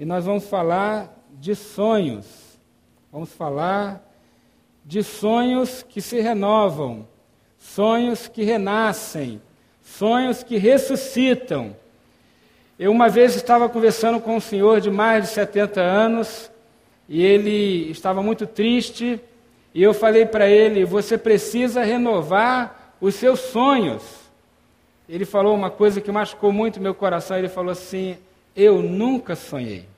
e nós vamos falar de sonhos. Vamos falar de sonhos que se renovam, sonhos que renascem, sonhos que ressuscitam. Eu uma vez estava conversando com um senhor de mais de 70 anos e ele estava muito triste e eu falei para ele: você precisa renovar os seus sonhos. Ele falou uma coisa que machucou muito meu coração. Ele falou assim: eu nunca sonhei.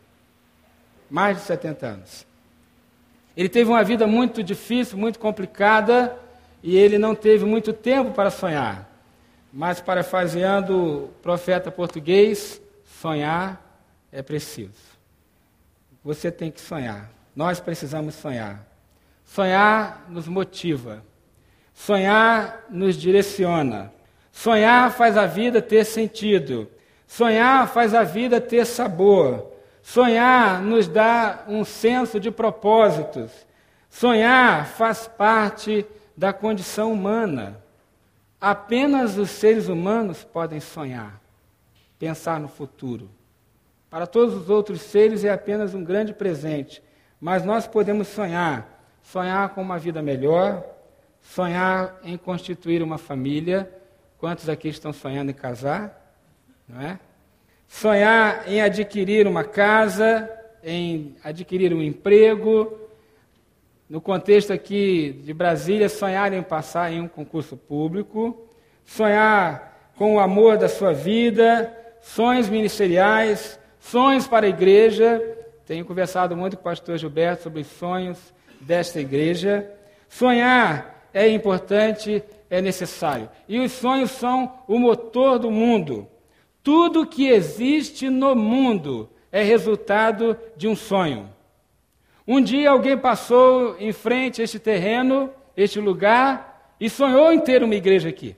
Mais de 70 anos. Ele teve uma vida muito difícil, muito complicada, e ele não teve muito tempo para sonhar. Mas, parafraseando o profeta português, sonhar é preciso. Você tem que sonhar. Nós precisamos sonhar. Sonhar nos motiva. Sonhar nos direciona. Sonhar faz a vida ter sentido. Sonhar faz a vida ter sabor. Sonhar nos dá um senso de propósitos. Sonhar faz parte da condição humana. Apenas os seres humanos podem sonhar, pensar no futuro. Para todos os outros seres é apenas um grande presente, mas nós podemos sonhar, sonhar com uma vida melhor, sonhar em constituir uma família. Quantos aqui estão sonhando em casar? Não é? Sonhar em adquirir uma casa, em adquirir um emprego. No contexto aqui de Brasília, sonhar em passar em um concurso público, sonhar com o amor da sua vida, sonhos ministeriais, sonhos para a igreja. Tenho conversado muito com o pastor Gilberto sobre os sonhos desta igreja. Sonhar é importante, é necessário. E os sonhos são o motor do mundo. Tudo que existe no mundo é resultado de um sonho. Um dia alguém passou em frente a este terreno, este lugar, e sonhou em ter uma igreja aqui.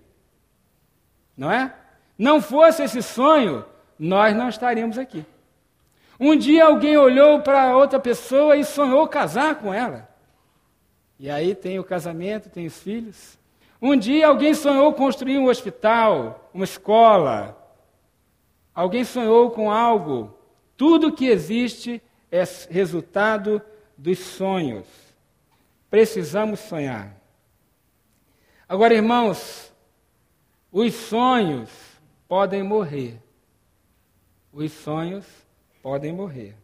Não é? Não fosse esse sonho, nós não estaríamos aqui. Um dia alguém olhou para outra pessoa e sonhou casar com ela. E aí tem o casamento, tem os filhos. Um dia alguém sonhou construir um hospital, uma escola, Alguém sonhou com algo? Tudo que existe é resultado dos sonhos. Precisamos sonhar. Agora, irmãos, os sonhos podem morrer. Os sonhos podem morrer.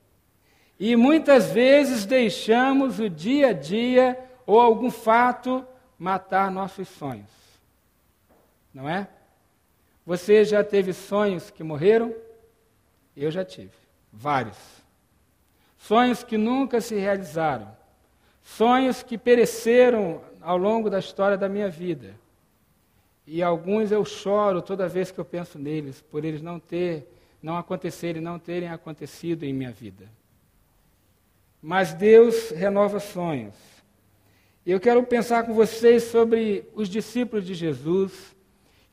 E muitas vezes deixamos o dia a dia ou algum fato matar nossos sonhos. Não é? Você já teve sonhos que morreram? Eu já tive, vários. Sonhos que nunca se realizaram. Sonhos que pereceram ao longo da história da minha vida. E alguns eu choro toda vez que eu penso neles, por eles não ter, não acontecerem, não terem acontecido em minha vida. Mas Deus renova sonhos. Eu quero pensar com vocês sobre os discípulos de Jesus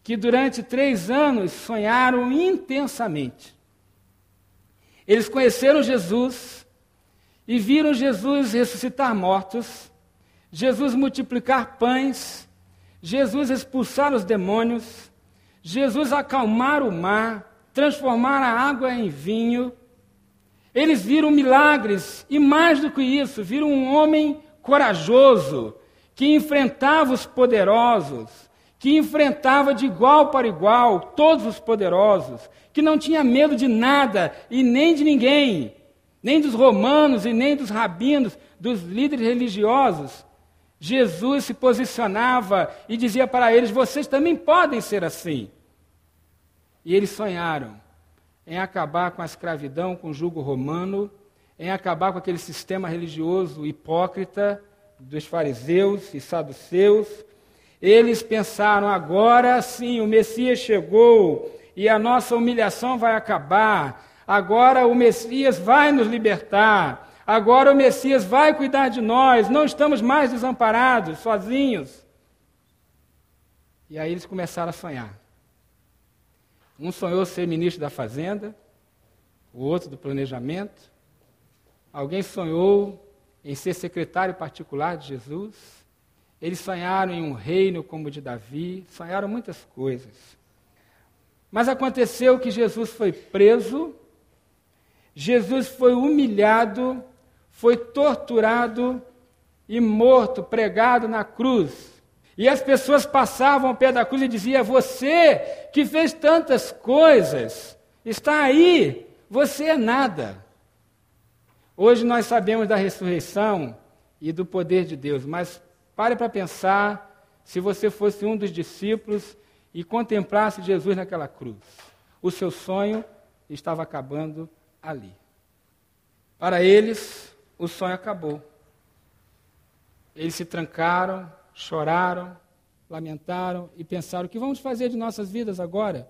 que durante três anos sonharam intensamente. Eles conheceram Jesus e viram Jesus ressuscitar mortos, Jesus multiplicar pães, Jesus expulsar os demônios, Jesus acalmar o mar, transformar a água em vinho. Eles viram milagres e, mais do que isso, viram um homem corajoso que enfrentava os poderosos, que enfrentava de igual para igual todos os poderosos, que não tinha medo de nada e nem de ninguém, nem dos romanos e nem dos rabinos, dos líderes religiosos. Jesus se posicionava e dizia para eles: vocês também podem ser assim. E eles sonharam em acabar com a escravidão, com o jugo romano, em acabar com aquele sistema religioso hipócrita dos fariseus e saduceus, eles pensaram: agora sim, o Messias chegou e a nossa humilhação vai acabar. Agora o Messias vai nos libertar. Agora o Messias vai cuidar de nós. Não estamos mais desamparados, sozinhos. E aí eles começaram a sonhar. Um sonhou ser ministro da Fazenda, o outro do planejamento. Alguém sonhou em ser secretário particular de Jesus. Eles sonharam em um reino como o de Davi, sonharam muitas coisas. Mas aconteceu que Jesus foi preso, Jesus foi humilhado, foi torturado e morto, pregado na cruz. E as pessoas passavam ao pé da cruz e diziam: Você que fez tantas coisas, está aí, você é nada. Hoje nós sabemos da ressurreição e do poder de Deus, mas pare para pensar se você fosse um dos discípulos e contemplasse Jesus naquela cruz. O seu sonho estava acabando ali. Para eles, o sonho acabou. Eles se trancaram, choraram, lamentaram e pensaram: o que vamos fazer de nossas vidas agora?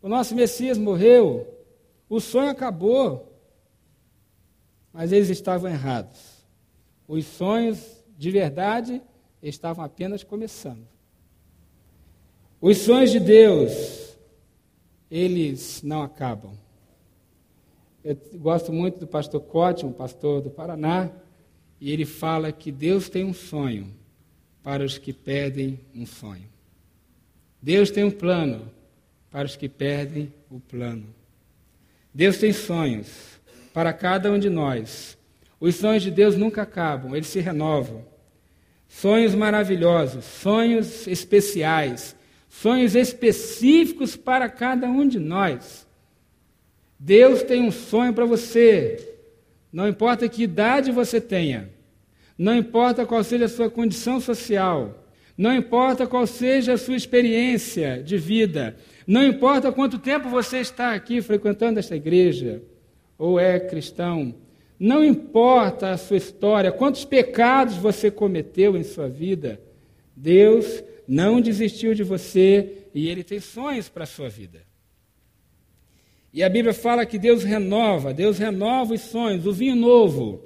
O nosso Messias morreu, o sonho acabou. Mas eles estavam errados. Os sonhos de verdade estavam apenas começando. Os sonhos de Deus, eles não acabam. Eu gosto muito do pastor Cote, um pastor do Paraná, e ele fala que Deus tem um sonho para os que perdem um sonho. Deus tem um plano para os que perdem o plano. Deus tem sonhos para cada um de nós. Os sonhos de Deus nunca acabam, eles se renovam. Sonhos maravilhosos, sonhos especiais, sonhos específicos para cada um de nós. Deus tem um sonho para você. Não importa que idade você tenha, não importa qual seja a sua condição social, não importa qual seja a sua experiência de vida, não importa quanto tempo você está aqui frequentando esta igreja ou é cristão, não importa a sua história, quantos pecados você cometeu em sua vida, Deus não desistiu de você e Ele tem sonhos para a sua vida. E a Bíblia fala que Deus renova, Deus renova os sonhos, o vinho novo.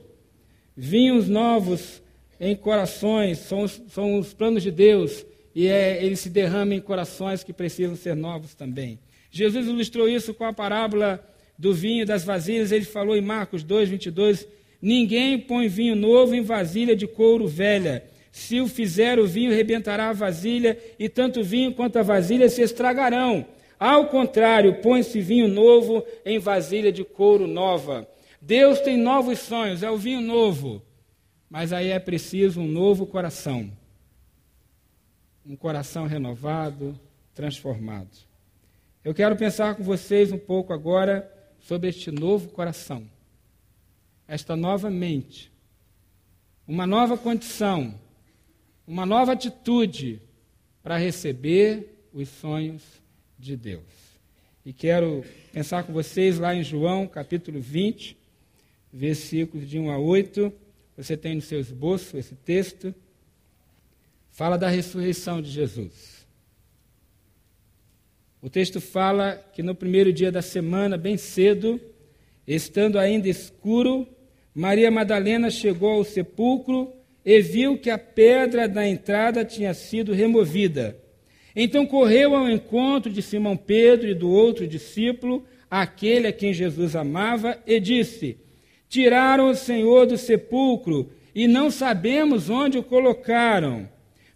Vinhos novos em corações são os, são os planos de Deus e é, ele se derrama em corações que precisam ser novos também. Jesus ilustrou isso com a parábola do vinho das vasilhas. Ele falou em Marcos 2, 22: Ninguém põe vinho novo em vasilha de couro velha. Se o fizer, o vinho rebentará a vasilha, e tanto o vinho quanto a vasilha se estragarão. Ao contrário, põe-se vinho novo em vasilha de couro nova. Deus tem novos sonhos, é o vinho novo. Mas aí é preciso um novo coração. Um coração renovado, transformado. Eu quero pensar com vocês um pouco agora sobre este novo coração. Esta nova mente. Uma nova condição. Uma nova atitude para receber os sonhos de Deus. E quero pensar com vocês lá em João, capítulo 20, versículos de 1 a 8. Você tem no seu esboço esse texto. Fala da ressurreição de Jesus. O texto fala que no primeiro dia da semana, bem cedo, estando ainda escuro, Maria Madalena chegou ao sepulcro e viu que a pedra da entrada tinha sido removida. Então correu ao encontro de Simão Pedro e do outro discípulo, aquele a quem Jesus amava, e disse: Tiraram o Senhor do sepulcro e não sabemos onde o colocaram.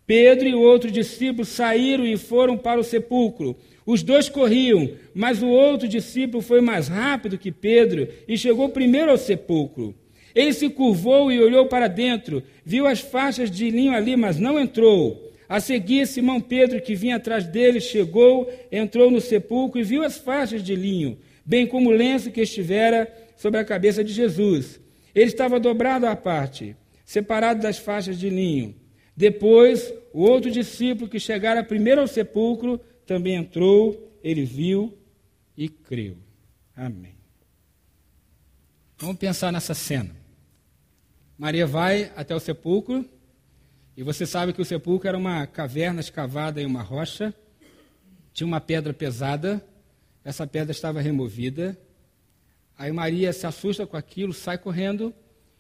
Pedro e o outro discípulo saíram e foram para o sepulcro. Os dois corriam, mas o outro discípulo foi mais rápido que Pedro e chegou primeiro ao sepulcro. Ele se curvou e olhou para dentro, viu as faixas de linho ali, mas não entrou. A seguir, Simão Pedro, que vinha atrás dele, chegou, entrou no sepulcro e viu as faixas de linho, bem como o lenço que estivera sobre a cabeça de Jesus. Ele estava dobrado à parte, separado das faixas de linho. Depois, o outro discípulo que chegara primeiro ao sepulcro também entrou, ele viu e creu. Amém. Vamos pensar nessa cena. Maria vai até o sepulcro e você sabe que o sepulcro era uma caverna escavada em uma rocha, tinha uma pedra pesada, essa pedra estava removida. Aí Maria se assusta com aquilo, sai correndo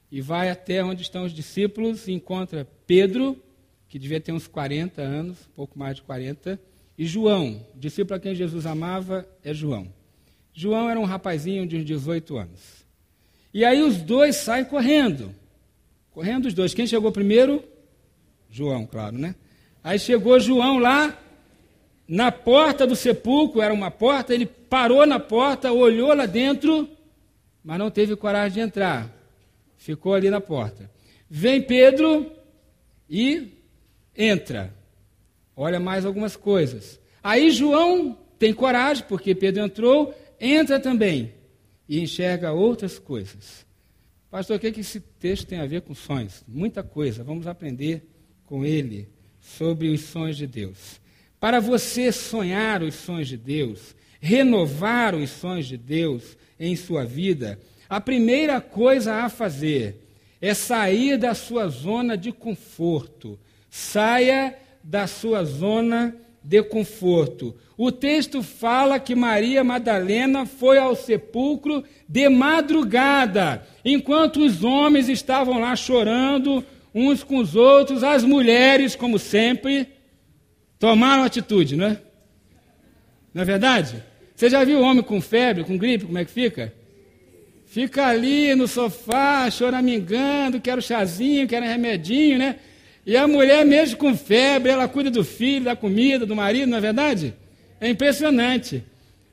e vai até onde estão os discípulos e encontra Pedro, que devia ter uns 40 anos, pouco mais de 40, e João, discípulo a quem Jesus amava, é João. João era um rapazinho de uns 18 anos. E aí os dois saem correndo. Correndo os dois. Quem chegou primeiro? João, claro, né? Aí chegou João lá, na porta do sepulcro, era uma porta, ele parou na porta, olhou lá dentro mas não teve coragem de entrar. Ficou ali na porta. Vem Pedro e entra. Olha mais algumas coisas. Aí João tem coragem, porque Pedro entrou, entra também e enxerga outras coisas. Pastor, o que, é que esse texto tem a ver com sonhos? Muita coisa. Vamos aprender com ele sobre os sonhos de Deus. Para você sonhar os sonhos de Deus, renovar os sonhos de Deus em sua vida, a primeira coisa a fazer é sair da sua zona de conforto. Saia da sua zona de conforto. O texto fala que Maria Madalena foi ao sepulcro de madrugada, enquanto os homens estavam lá chorando uns com os outros, as mulheres, como sempre, tomaram atitude, não é? Não é verdade? Você já viu homem com febre, com gripe, como é que fica? Fica ali no sofá, choramingando, quero chazinho, quero remedinho, né? E a mulher, mesmo com febre, ela cuida do filho, da comida, do marido, não é verdade? É impressionante,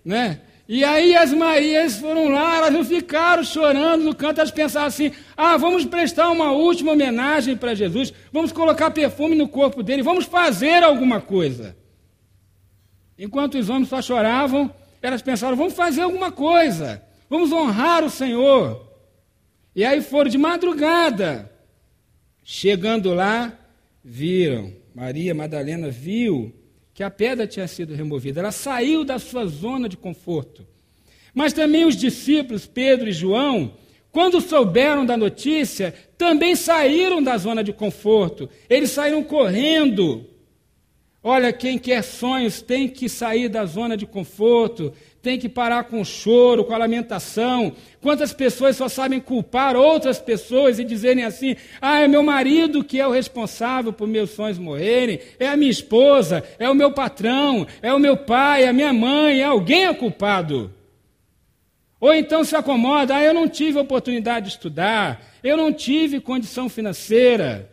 né? E aí as Marias foram lá, elas não ficaram chorando no canto, elas pensaram assim: ah, vamos prestar uma última homenagem para Jesus, vamos colocar perfume no corpo dele, vamos fazer alguma coisa. Enquanto os homens só choravam, elas pensaram: vamos fazer alguma coisa, vamos honrar o Senhor. E aí foram de madrugada. Chegando lá, viram, Maria Madalena viu que a pedra tinha sido removida. Ela saiu da sua zona de conforto. Mas também os discípulos, Pedro e João, quando souberam da notícia, também saíram da zona de conforto. Eles saíram correndo. Olha, quem quer sonhos tem que sair da zona de conforto, tem que parar com o choro, com a lamentação. Quantas pessoas só sabem culpar outras pessoas e dizerem assim: ah, é meu marido que é o responsável por meus sonhos morrerem, é a minha esposa, é o meu patrão, é o meu pai, é a minha mãe, é alguém é culpado. Ou então se acomoda: ah, eu não tive oportunidade de estudar, eu não tive condição financeira.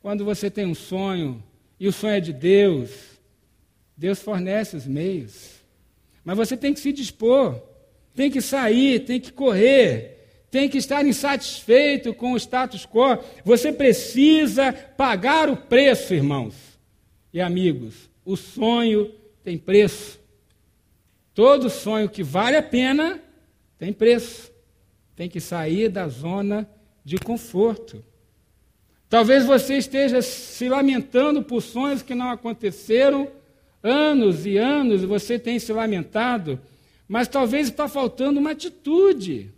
Quando você tem um sonho e o sonho é de Deus, Deus fornece os meios. Mas você tem que se dispor, tem que sair, tem que correr, tem que estar insatisfeito com o status quo. Você precisa pagar o preço, irmãos e amigos. O sonho tem preço. Todo sonho que vale a pena tem preço. Tem que sair da zona de conforto. Talvez você esteja se lamentando por sonhos que não aconteceram anos e anos você tem se lamentado, mas talvez está faltando uma atitude.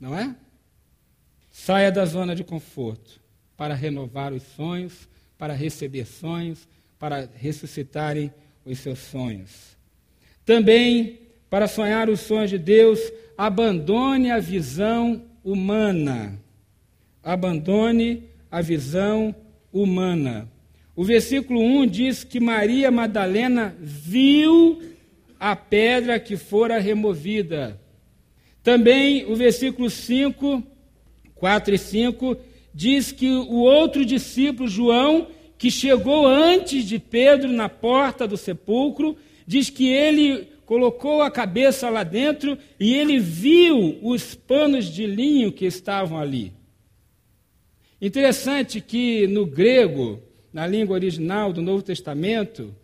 Não é? Saia da zona de conforto para renovar os sonhos, para receber sonhos, para ressuscitarem os seus sonhos. Também, para sonhar os sonhos de Deus, abandone a visão humana. Abandone a visão humana. O versículo 1 diz que Maria Madalena viu a pedra que fora removida. Também o versículo 5, 4 e 5, diz que o outro discípulo, João, que chegou antes de Pedro na porta do sepulcro, diz que ele colocou a cabeça lá dentro e ele viu os panos de linho que estavam ali. Interessante que no grego, na língua original do Novo Testamento,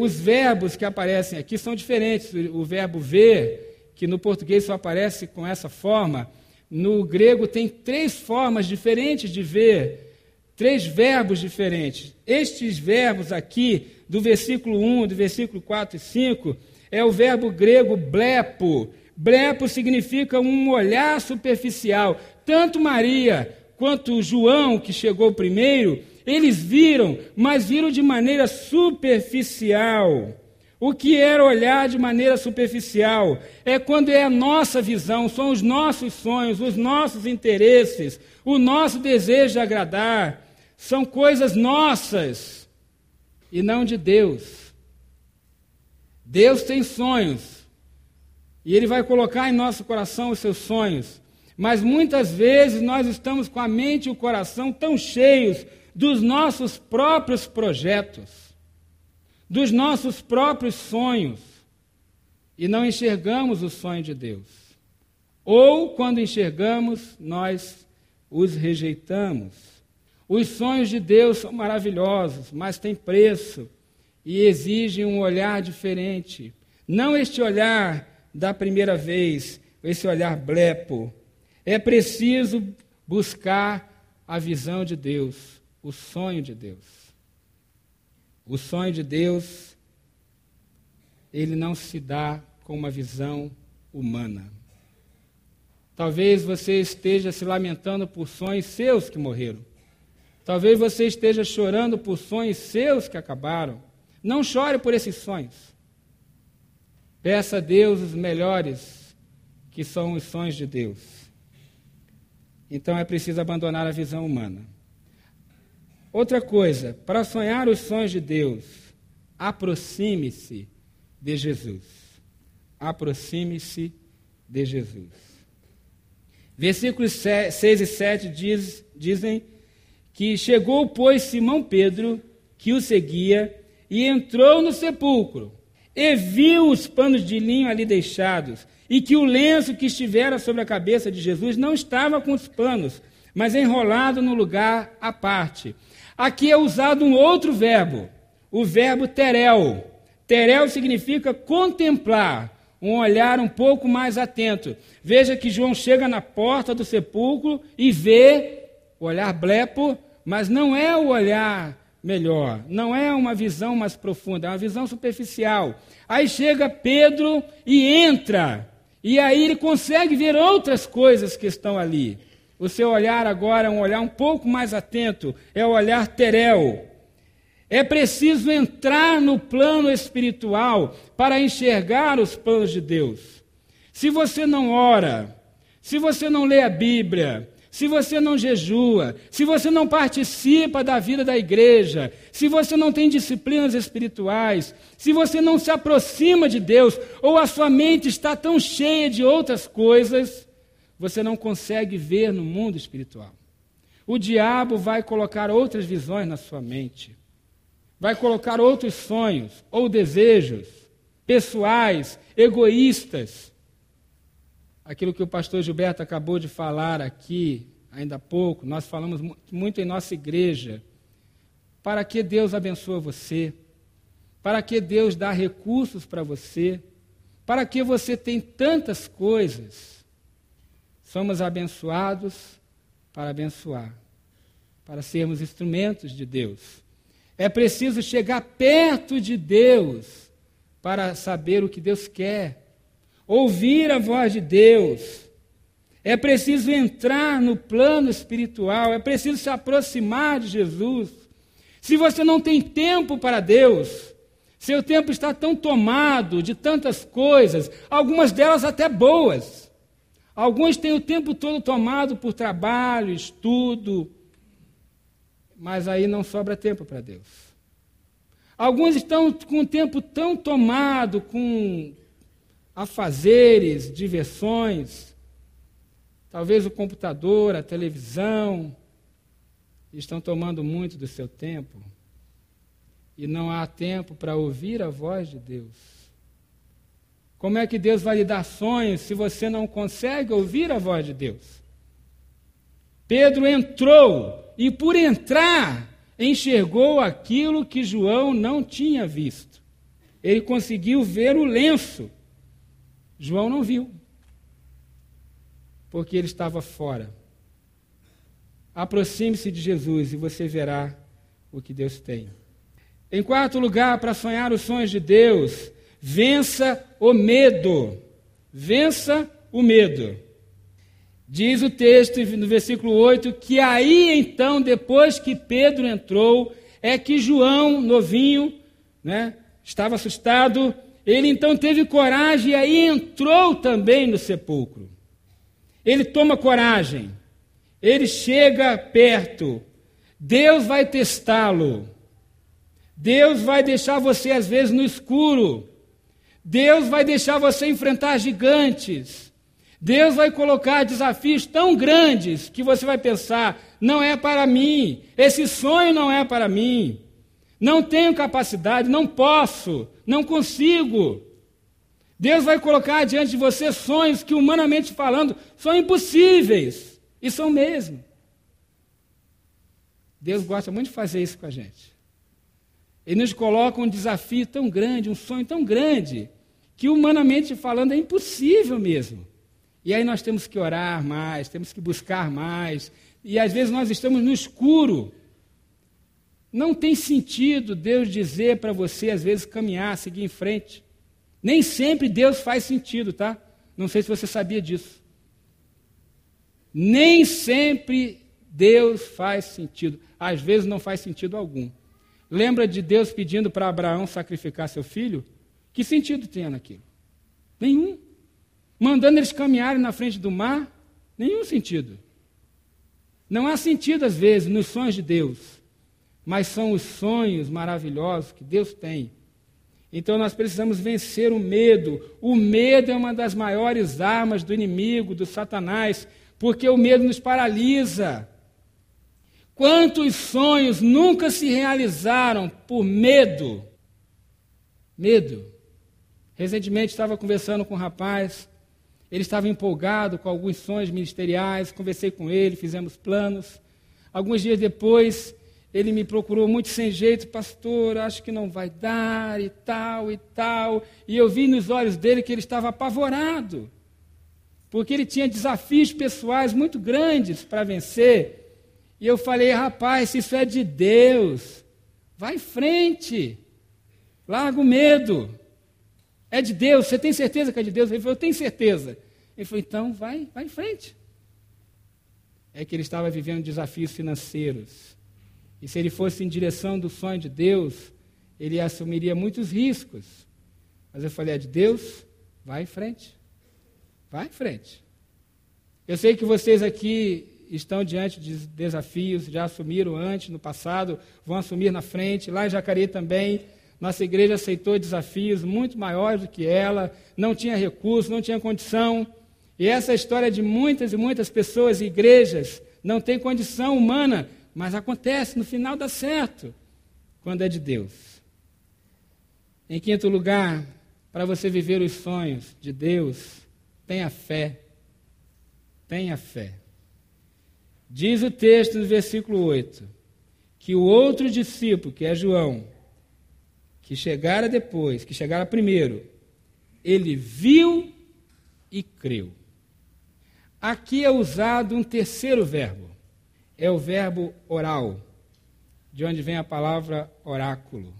os verbos que aparecem aqui são diferentes. O verbo ver, que no português só aparece com essa forma, no grego tem três formas diferentes de ver, três verbos diferentes. Estes verbos aqui, do versículo 1, do versículo 4 e 5, é o verbo grego blepo. Blepo significa um olhar superficial. Tanto Maria quanto João, que chegou primeiro, eles viram, mas viram de maneira superficial. O que era olhar de maneira superficial? É quando é a nossa visão, são os nossos sonhos, os nossos interesses, o nosso desejo de agradar. São coisas nossas e não de Deus. Deus tem sonhos e Ele vai colocar em nosso coração os seus sonhos. Mas muitas vezes nós estamos com a mente e o coração tão cheios dos nossos próprios projetos, dos nossos próprios sonhos. e não enxergamos o sonho de Deus. Ou, quando enxergamos, nós os rejeitamos. Os sonhos de Deus são maravilhosos, mas têm preço e exigem um olhar diferente. Não este olhar da primeira vez, esse olhar blepo. É preciso buscar a visão de Deus, o sonho de Deus. O sonho de Deus, ele não se dá com uma visão humana. Talvez você esteja se lamentando por sonhos seus que morreram. Talvez você esteja chorando por sonhos seus que acabaram. Não chore por esses sonhos. Peça a Deus os melhores, que são os sonhos de Deus. Então é preciso abandonar a visão humana. Outra coisa, para sonhar os sonhos de Deus, aproxime-se de Jesus aproxime-se de Jesus. Versículos 6 e 7 diz, dizem que chegou, pois, Simão Pedro, que o seguia, e entrou no sepulcro, e viu os panos de linho ali deixados, e que o lenço que estivera sobre a cabeça de Jesus não estava com os panos, mas enrolado no lugar à parte. Aqui é usado um outro verbo, o verbo terel. Terel significa contemplar, um olhar um pouco mais atento. Veja que João chega na porta do sepulcro e vê o olhar blepo, mas não é o olhar melhor, não é uma visão mais profunda, é uma visão superficial. Aí chega Pedro e entra, e aí ele consegue ver outras coisas que estão ali. O seu olhar agora é um olhar um pouco mais atento, é o olhar terel. É preciso entrar no plano espiritual para enxergar os planos de Deus. Se você não ora, se você não lê a Bíblia, se você não jejua, se você não participa da vida da igreja, se você não tem disciplinas espirituais, se você não se aproxima de Deus, ou a sua mente está tão cheia de outras coisas, você não consegue ver no mundo espiritual. O diabo vai colocar outras visões na sua mente vai colocar outros sonhos ou desejos pessoais, egoístas. Aquilo que o pastor Gilberto acabou de falar aqui, ainda há pouco, nós falamos muito em nossa igreja. Para que Deus abençoe você? Para que Deus dá recursos para você? Para que você tem tantas coisas? Somos abençoados para abençoar, para sermos instrumentos de Deus. É preciso chegar perto de Deus para saber o que Deus quer, ouvir a voz de Deus. É preciso entrar no plano espiritual, é preciso se aproximar de Jesus. Se você não tem tempo para Deus, seu tempo está tão tomado de tantas coisas, algumas delas até boas. Alguns têm o tempo todo tomado por trabalho, estudo, mas aí não sobra tempo para Deus. Alguns estão com o tempo tão tomado com afazeres, diversões, talvez o computador, a televisão, estão tomando muito do seu tempo e não há tempo para ouvir a voz de Deus. Como é que Deus vai lhe dar sonhos se você não consegue ouvir a voz de Deus? Pedro entrou e por entrar, enxergou aquilo que João não tinha visto. Ele conseguiu ver o lenço. João não viu, porque ele estava fora. Aproxime-se de Jesus e você verá o que Deus tem. Em quarto lugar, para sonhar os sonhos de Deus, vença o medo. Vença o medo. Diz o texto no versículo 8 que aí então, depois que Pedro entrou, é que João, novinho, né, estava assustado, ele então teve coragem e aí entrou também no sepulcro. Ele toma coragem, ele chega perto, Deus vai testá-lo, Deus vai deixar você às vezes no escuro, Deus vai deixar você enfrentar gigantes. Deus vai colocar desafios tão grandes que você vai pensar: não é para mim, esse sonho não é para mim, não tenho capacidade, não posso, não consigo. Deus vai colocar diante de você sonhos que, humanamente falando, são impossíveis. E são mesmo. Deus gosta muito de fazer isso com a gente. Ele nos coloca um desafio tão grande, um sonho tão grande, que humanamente falando é impossível mesmo. E aí nós temos que orar mais, temos que buscar mais. E às vezes nós estamos no escuro. Não tem sentido Deus dizer para você, às vezes, caminhar, seguir em frente. Nem sempre Deus faz sentido, tá? Não sei se você sabia disso. Nem sempre Deus faz sentido. Às vezes não faz sentido algum. Lembra de Deus pedindo para Abraão sacrificar seu filho? Que sentido tinha naquilo? Nenhum. Mandando eles caminharem na frente do mar? Nenhum sentido. Não há sentido, às vezes, nos sonhos de Deus, mas são os sonhos maravilhosos que Deus tem. Então nós precisamos vencer o medo. O medo é uma das maiores armas do inimigo, do Satanás, porque o medo nos paralisa. Quantos sonhos nunca se realizaram por medo? Medo. Recentemente estava conversando com um rapaz, ele estava empolgado com alguns sonhos ministeriais, conversei com ele, fizemos planos. Alguns dias depois, ele me procurou muito sem jeito, pastor, acho que não vai dar e tal e tal. E eu vi nos olhos dele que ele estava apavorado, porque ele tinha desafios pessoais muito grandes para vencer. E eu falei, rapaz, isso é de Deus, vai em frente, larga o medo. É de Deus, você tem certeza que é de Deus? Ele falou, eu tenho certeza. Ele falou, então vai, vai em frente. É que ele estava vivendo desafios financeiros. E se ele fosse em direção do sonho de Deus, ele assumiria muitos riscos. Mas eu falei, é de Deus? Vai em frente. Vai em frente. Eu sei que vocês aqui estão diante de desafios, já assumiram antes, no passado, vão assumir na frente. Lá em Jacareí também, nossa igreja aceitou desafios muito maiores do que ela, não tinha recurso, não tinha condição. E essa é história de muitas e muitas pessoas e igrejas não tem condição humana, mas acontece, no final dá certo, quando é de Deus. Em quinto lugar, para você viver os sonhos de Deus, tenha fé. Tenha fé. Diz o texto no versículo 8 que o outro discípulo, que é João, que chegara depois, que chegara primeiro, ele viu e creu. Aqui é usado um terceiro verbo, é o verbo oral, de onde vem a palavra oráculo.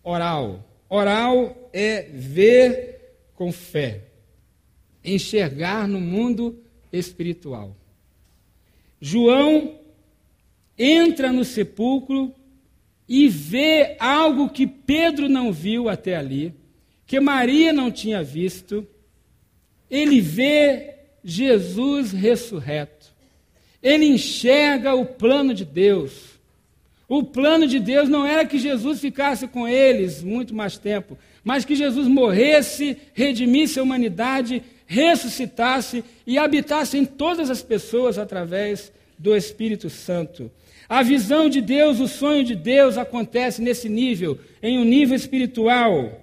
Oral. Oral é ver com fé, enxergar no mundo espiritual. João entra no sepulcro e vê algo que Pedro não viu até ali, que Maria não tinha visto. Ele vê Jesus ressurreto. Ele enxerga o plano de Deus. O plano de Deus não era que Jesus ficasse com eles muito mais tempo, mas que Jesus morresse, redimisse a humanidade ressuscitasse e habitasse em todas as pessoas através do Espírito Santo. A visão de Deus, o sonho de Deus acontece nesse nível, em um nível espiritual.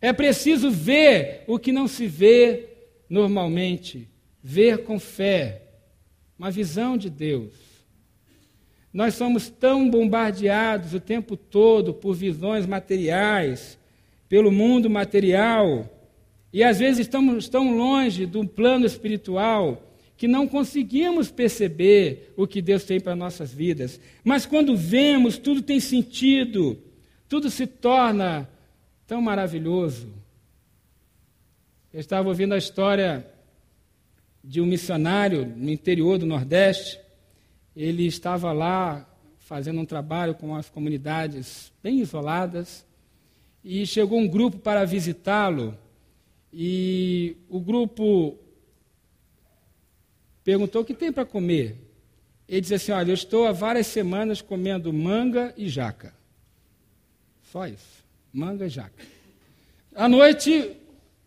É preciso ver o que não se vê normalmente, ver com fé, uma visão de Deus. Nós somos tão bombardeados o tempo todo por visões materiais, pelo mundo material, e às vezes estamos tão longe do plano espiritual que não conseguimos perceber o que Deus tem para nossas vidas. Mas quando vemos, tudo tem sentido, tudo se torna tão maravilhoso. Eu estava ouvindo a história de um missionário no interior do Nordeste. Ele estava lá fazendo um trabalho com as comunidades bem isoladas e chegou um grupo para visitá-lo e o grupo perguntou o que tem para comer. Ele disse assim: Olha, eu estou há várias semanas comendo manga e jaca. Só isso. Manga e jaca. À noite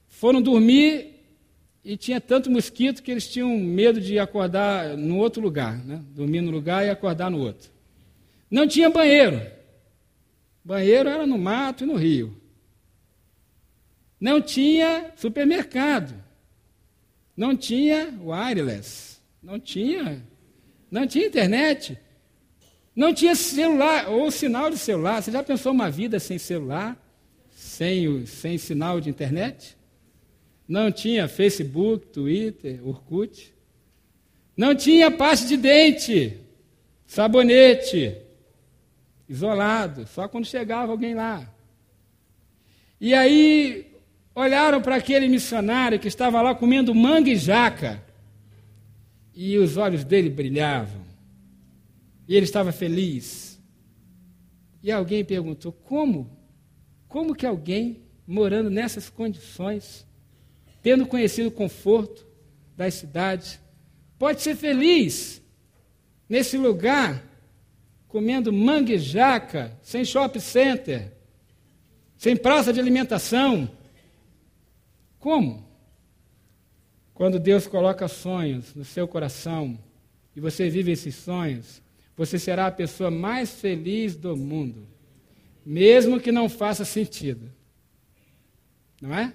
foram dormir e tinha tanto mosquito que eles tinham medo de acordar no outro lugar, né? dormir no lugar e acordar no outro. Não tinha banheiro. Banheiro era no mato e no rio. Não tinha supermercado. Não tinha wireless. Não tinha. Não tinha internet. Não tinha celular ou sinal de celular. Você já pensou uma vida sem celular? Sem, sem sinal de internet? Não tinha Facebook, Twitter, Orkut. Não tinha pasta de dente, sabonete, isolado, só quando chegava alguém lá. E aí olharam para aquele missionário que estava lá comendo manga e jaca, e os olhos dele brilhavam, e ele estava feliz. E alguém perguntou: como? Como que alguém morando nessas condições, tendo conhecido o conforto das cidades, pode ser feliz nesse lugar, comendo manga e jaca, sem shopping center, sem praça de alimentação. Como? Quando Deus coloca sonhos no seu coração e você vive esses sonhos, você será a pessoa mais feliz do mundo, mesmo que não faça sentido. Não é?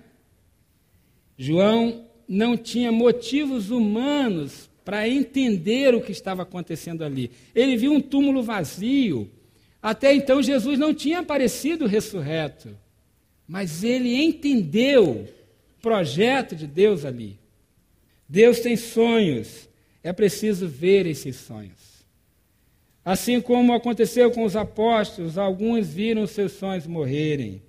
João não tinha motivos humanos para entender o que estava acontecendo ali. Ele viu um túmulo vazio. Até então Jesus não tinha aparecido ressurreto. Mas ele entendeu projeto de Deus ali. Deus tem sonhos. É preciso ver esses sonhos. Assim como aconteceu com os apóstolos, alguns viram seus sonhos morrerem.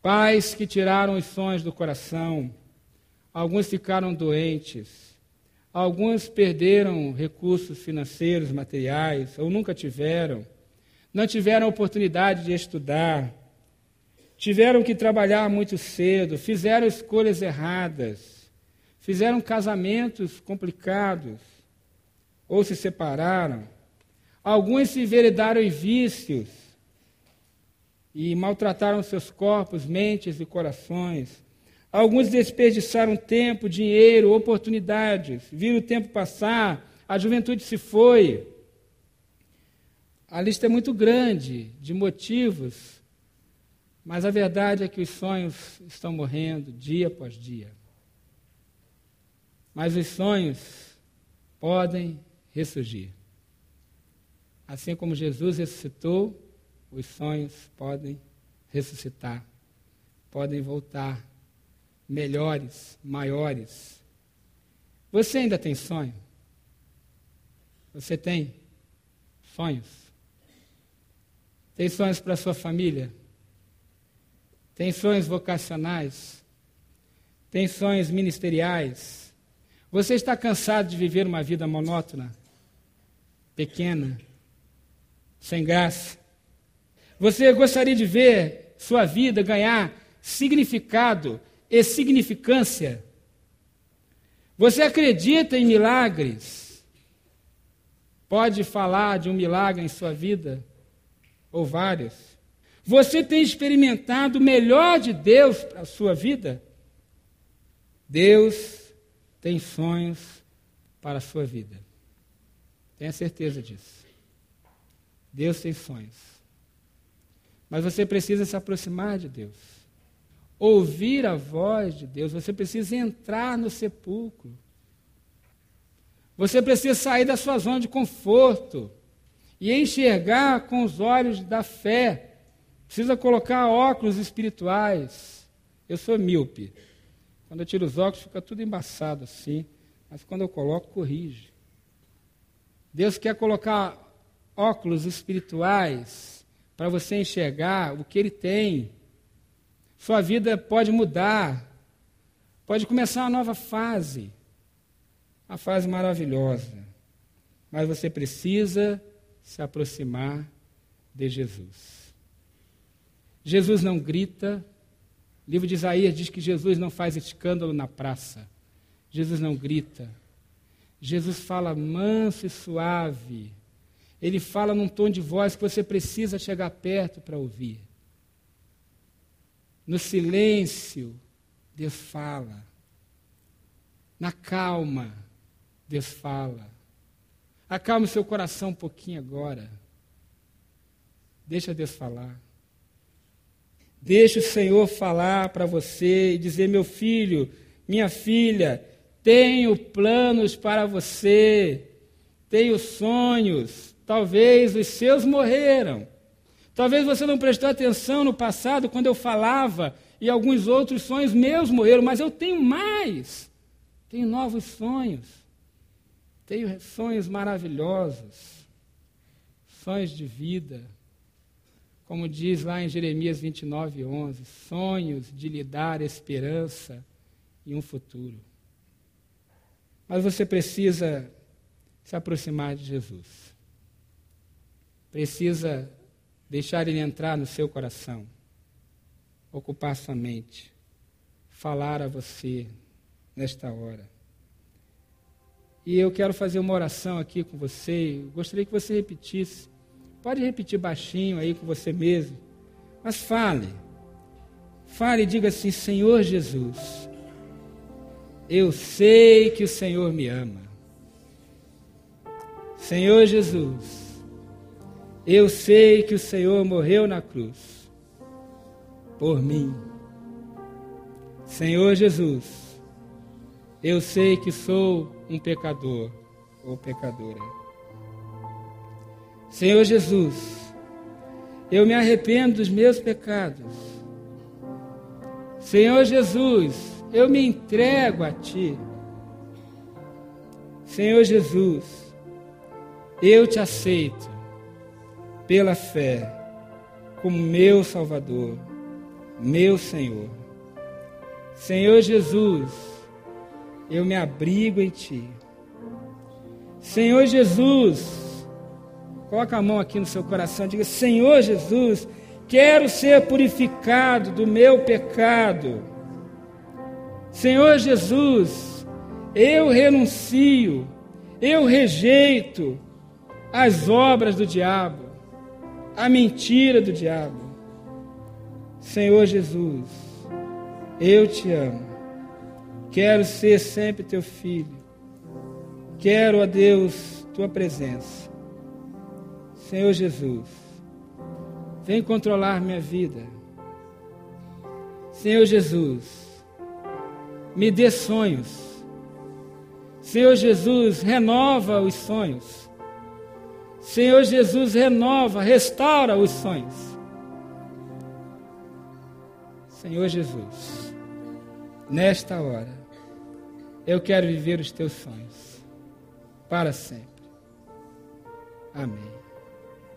Pais que tiraram os sonhos do coração, alguns ficaram doentes, Alguns perderam recursos financeiros, materiais, ou nunca tiveram. Não tiveram oportunidade de estudar. Tiveram que trabalhar muito cedo, fizeram escolhas erradas, fizeram casamentos complicados, ou se separaram. Alguns se enveredaram em vícios e maltrataram seus corpos, mentes e corações. Alguns desperdiçaram tempo, dinheiro, oportunidades, viram o tempo passar, a juventude se foi. A lista é muito grande de motivos, mas a verdade é que os sonhos estão morrendo dia após dia. Mas os sonhos podem ressurgir. Assim como Jesus ressuscitou, os sonhos podem ressuscitar, podem voltar melhores, maiores. Você ainda tem sonho? Você tem sonhos? Tem sonhos para sua família? Tem sonhos vocacionais? Tem sonhos ministeriais? Você está cansado de viver uma vida monótona, pequena, sem graça? Você gostaria de ver sua vida ganhar significado e significância. Você acredita em milagres? Pode falar de um milagre em sua vida? Ou vários? Você tem experimentado o melhor de Deus para a sua vida? Deus tem sonhos para a sua vida. Tenha certeza disso. Deus tem sonhos. Mas você precisa se aproximar de Deus ouvir a voz de Deus, você precisa entrar no sepulcro. Você precisa sair da sua zona de conforto e enxergar com os olhos da fé. Precisa colocar óculos espirituais. Eu sou míope. Quando eu tiro os óculos, fica tudo embaçado assim. Mas quando eu coloco, corrige. Deus quer colocar óculos espirituais para você enxergar o que Ele tem sua vida pode mudar, pode começar uma nova fase, uma fase maravilhosa. Mas você precisa se aproximar de Jesus. Jesus não grita. O livro de Isaías diz que Jesus não faz escândalo na praça. Jesus não grita. Jesus fala manso e suave. Ele fala num tom de voz que você precisa chegar perto para ouvir. No silêncio, Deus fala. Na calma, Deus fala. Acalme seu coração um pouquinho agora. Deixa Deus falar. Deixe o Senhor falar para você e dizer: meu filho, minha filha, tenho planos para você, tenho sonhos. Talvez os seus morreram. Talvez você não prestou atenção no passado quando eu falava e alguns outros sonhos meus morreram, mas eu tenho mais. Tenho novos sonhos. Tenho sonhos maravilhosos. Sonhos de vida como diz lá em Jeremias 29, 11, sonhos de lhe dar esperança e um futuro. Mas você precisa se aproximar de Jesus. Precisa deixar ele entrar no seu coração, ocupar sua mente, falar a você nesta hora. E eu quero fazer uma oração aqui com você. Gostaria que você repetisse Pode repetir baixinho aí com você mesmo. Mas fale. Fale e diga assim: Senhor Jesus, eu sei que o Senhor me ama. Senhor Jesus, eu sei que o Senhor morreu na cruz por mim. Senhor Jesus, eu sei que sou um pecador ou pecadora. Senhor Jesus, eu me arrependo dos meus pecados. Senhor Jesus, eu me entrego a Ti. Senhor Jesus, eu te aceito pela fé como meu Salvador, meu Senhor. Senhor Jesus, eu me abrigo em Ti. Senhor Jesus, Coloca a mão aqui no seu coração, diga: Senhor Jesus, quero ser purificado do meu pecado. Senhor Jesus, eu renuncio, eu rejeito as obras do diabo, a mentira do diabo. Senhor Jesus, eu te amo. Quero ser sempre teu filho. Quero, a Deus, tua presença. Senhor Jesus, vem controlar minha vida. Senhor Jesus, me dê sonhos. Senhor Jesus, renova os sonhos. Senhor Jesus, renova, restaura os sonhos. Senhor Jesus, nesta hora, eu quero viver os teus sonhos para sempre. Amém.